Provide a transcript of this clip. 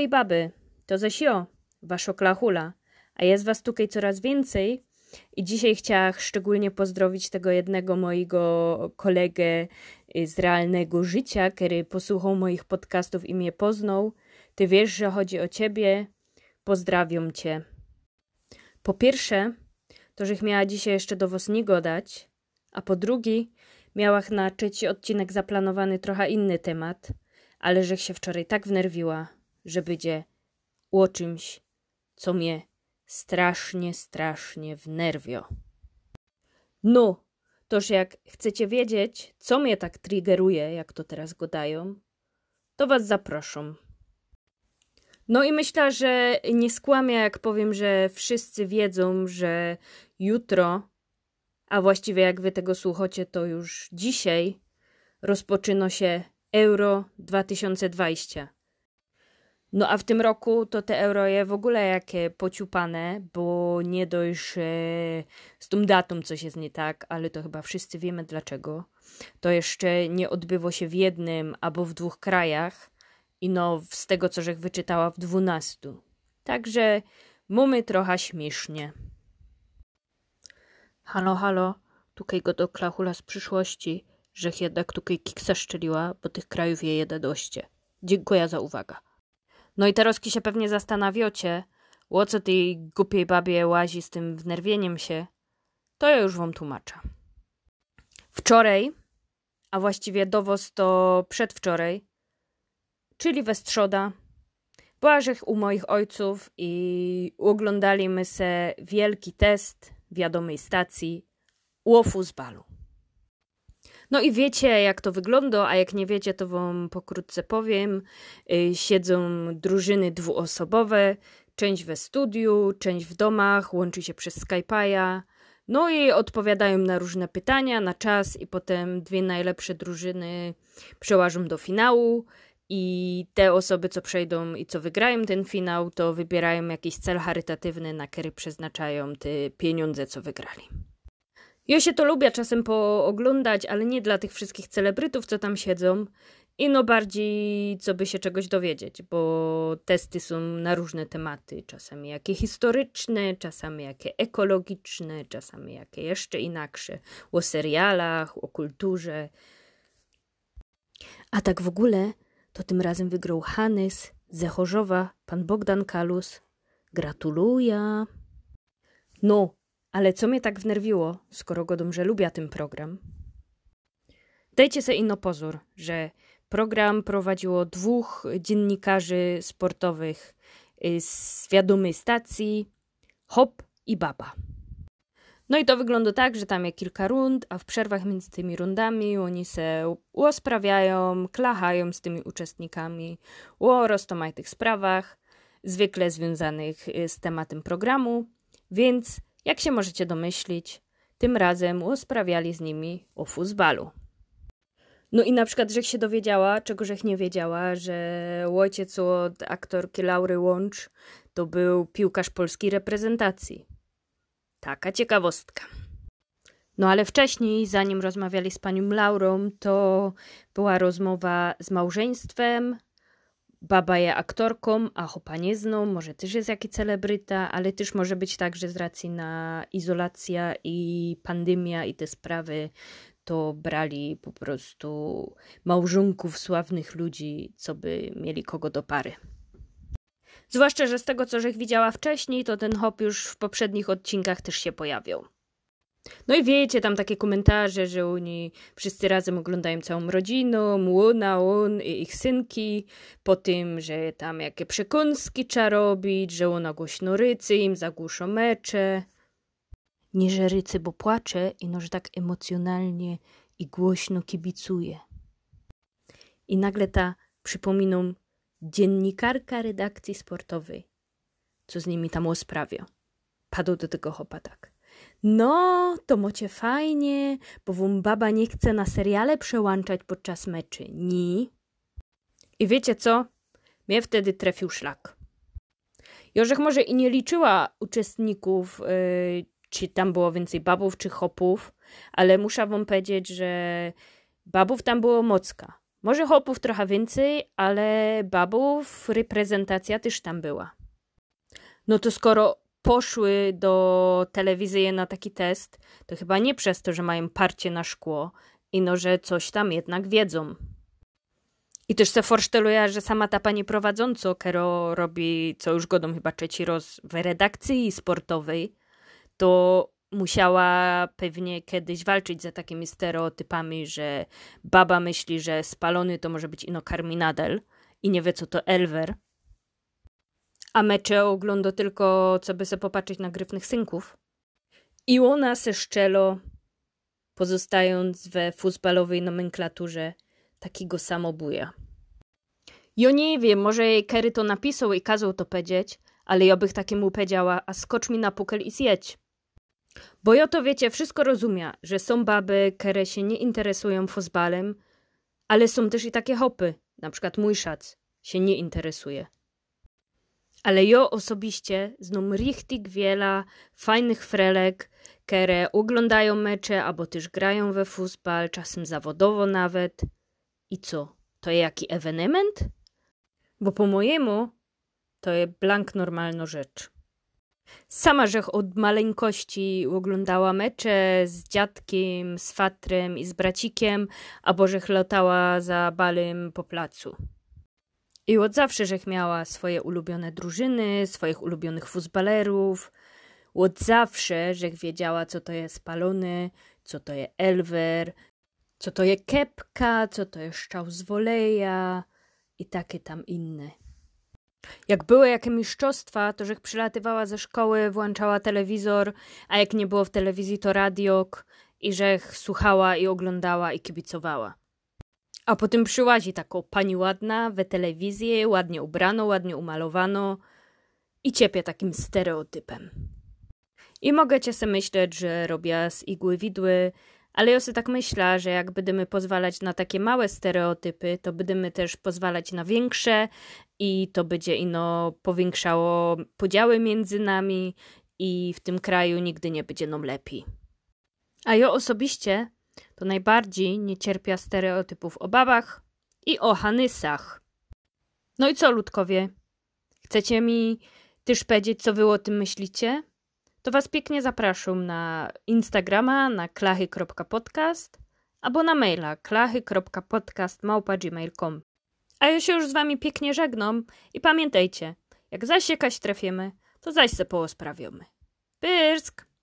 I baby, to ze sio, wasz oklahula, a jest was tutaj coraz więcej i dzisiaj chciałam szczególnie pozdrowić tego jednego mojego kolegę z realnego życia, który posłuchał moich podcastów i mnie poznał. Ty wiesz, że chodzi o ciebie. Pozdrawiam cię. Po pierwsze, to żech miała dzisiaj jeszcze do was nie godać, a po drugi, miała na trzeci odcinek zaplanowany trochę inny temat, ale żech się wczoraj tak wnerwiła, że będzie o czymś, co mnie strasznie, strasznie wnerwio. No, toż jak chcecie wiedzieć, co mnie tak triggeruje, jak to teraz godają, to was zaproszę. No i myślę, że nie skłamię, jak powiem, że wszyscy wiedzą, że jutro, a właściwie jak wy tego słuchacie, to już dzisiaj rozpoczyna się Euro 2020. No a w tym roku to te euro je w ogóle jakie pociupane, bo nie dość z tą datą coś jest nie tak, ale to chyba wszyscy wiemy dlaczego. To jeszcze nie odbyło się w jednym albo w dwóch krajach i no z tego co żech wyczytała w dwunastu. Także mamy trochę śmiesznie. Halo, halo, tukaj go do klachula z przyszłości, żech jednak tukaj kiksa szczeliła, bo tych krajów je jeda doście. Dziękuję za uwagę. No i teraz się pewnie zastanawiacie, o co tej głupiej babie łazi z tym wnerwieniem się, to ja już wam tłumaczę. Wczoraj, a właściwie dowoz to przedwczoraj, czyli we strzoda, była u moich ojców i oglądaliśmy se wielki test wiadomej stacji łofu z balu. No i wiecie, jak to wygląda, a jak nie wiecie, to wam pokrótce powiem. Y, siedzą drużyny dwuosobowe, część we studiu, część w domach, łączy się przez Skype'a. No i odpowiadają na różne pytania, na czas, i potem dwie najlepsze drużyny przełażą do finału. I te osoby, co przejdą i co wygrają ten finał, to wybierają jakiś cel charytatywny, na który przeznaczają te pieniądze, co wygrali. Ja się to lubię czasem pooglądać, ale nie dla tych wszystkich celebrytów, co tam siedzą. I no bardziej, co by się czegoś dowiedzieć, bo testy są na różne tematy. Czasami jakie historyczne, czasami jakie ekologiczne, czasami jakie jeszcze inaksze. O serialach, o kulturze. A tak w ogóle, to tym razem wygrał Hanys, Zechorzowa, pan Bogdan Kalus. Gratuluję. No, ale co mnie tak wnerwiło, skoro go dobrze lubię ten program? Dajcie sobie ino pozór, że program prowadziło dwóch dziennikarzy sportowych y, z wiadomej stacji, Hop i Baba. No i to wygląda tak, że tam jest kilka rund, a w przerwach między tymi rundami oni se usprawiają, klachają z tymi uczestnikami o roztomajtych sprawach, zwykle związanych y, z tematem programu, więc jak się możecie domyślić, tym razem usprawiali z nimi o fuzbalu. No i na przykład, żech się dowiedziała, czego żech nie wiedziała, że ojciec od aktorki Laury Łącz to był piłkarz polskiej reprezentacji. Taka ciekawostka. No ale wcześniej, zanim rozmawiali z panią Laurą, to była rozmowa z małżeństwem, baba je aktorką, a chopa nie zną, może też jest jaki celebryta, ale też może być tak, że z racji na izolacja i pandemia i te sprawy, to brali po prostu małżonków sławnych ludzi, co by mieli kogo do pary. Zwłaszcza, że z tego, co żech widziała wcześniej, to ten hop już w poprzednich odcinkach też się pojawiał. No i wiecie, tam takie komentarze, że oni wszyscy razem oglądają całą rodziną, Łuna, on i ich synki, po tym, że tam jakie przekąski trzeba robić, że ona głośno rycy, im zagłuszą mecze. Nie, że rycy, bo płacze i no, że tak emocjonalnie i głośno kibicuje. I nagle ta, przypominam, dziennikarka redakcji sportowej, co z nimi tam sprawia. Padł do tego chopa tak. No, to mocie fajnie, bo wam baba nie chce na seriale przełączać podczas meczy. Ni. I wiecie co? Mnie wtedy trafił szlak. Jorzech może i nie liczyła uczestników, yy, czy tam było więcej babów czy hopów, ale muszę wam powiedzieć, że babów tam było mocka. Może chłopów trochę więcej, ale babów reprezentacja też tam była. No to skoro poszły do telewizji na taki test, to chyba nie przez to, że mają parcie na szkło, ino że coś tam jednak wiedzą. I też se forszteluje, że sama ta pani prowadząca, kero robi, co już godą chyba trzeci roz w redakcji sportowej, to musiała pewnie kiedyś walczyć za takimi stereotypami, że baba myśli, że spalony to może być ino karminadel i nie wie co to elwer. A mecze ogląda tylko, co by se popatrzeć na gryfnych synków. I ona se szczelo, pozostając we futbalowej nomenklaturze takiego samobuja. Jo nie wiem, może jej Kerry to napisał i kazał to powiedzieć, ale ja bych takiemu powiedziała, a skocz mi na pukel i zjedź. Bo ja to wiecie, wszystko rozumia, że są baby, które się nie interesują fuzbalem, ale są też i takie hopy, na przykład mój szac się nie interesuje. Ale ja osobiście znam richtig wiele fajnych frelek, które oglądają mecze albo też grają we fuzbal, czasem zawodowo nawet. I co? To jest jaki ewenement? Bo po mojemu to jest blank normalna rzecz. Sama żech od maleńkości oglądała mecze z dziadkiem, z fatrem i z bracikiem, albo żech latała za balem po placu. I od zawsze żech miała swoje ulubione drużyny, swoich ulubionych fuzbalerów. Od zawsze żech wiedziała, co to jest spalony, co to jest elwer, co to jest kepka, co to jest szczał z woleja i takie tam inne. Jak były jakieś mistrzostwa, to żech przylatywała ze szkoły, włączała telewizor, a jak nie było w telewizji, to radiok i żech słuchała i oglądała i kibicowała. A potem przyłazi taką pani ładna we telewizję, ładnie ubrano, ładnie umalowano i ciepie takim stereotypem. I mogę cię sobie myśleć, że robię z igły widły, ale ja tak myślę, że jak będziemy pozwalać na takie małe stereotypy, to będziemy też pozwalać na większe i to będzie ino powiększało podziały między nami i w tym kraju nigdy nie będzie nam lepiej. A ja osobiście to najbardziej nie cierpia stereotypów o babach i o hanysach. No i co, ludkowie? Chcecie mi też powiedzieć, co wy o tym myślicie? To was pięknie zapraszam na Instagrama na klachy.podcast albo na maila klachy.podcast.gmail.com A ja się już z wami pięknie żegnam i pamiętajcie, jak zaś jakaś trafimy, to zaś se poosprawiamy. Pyrsk!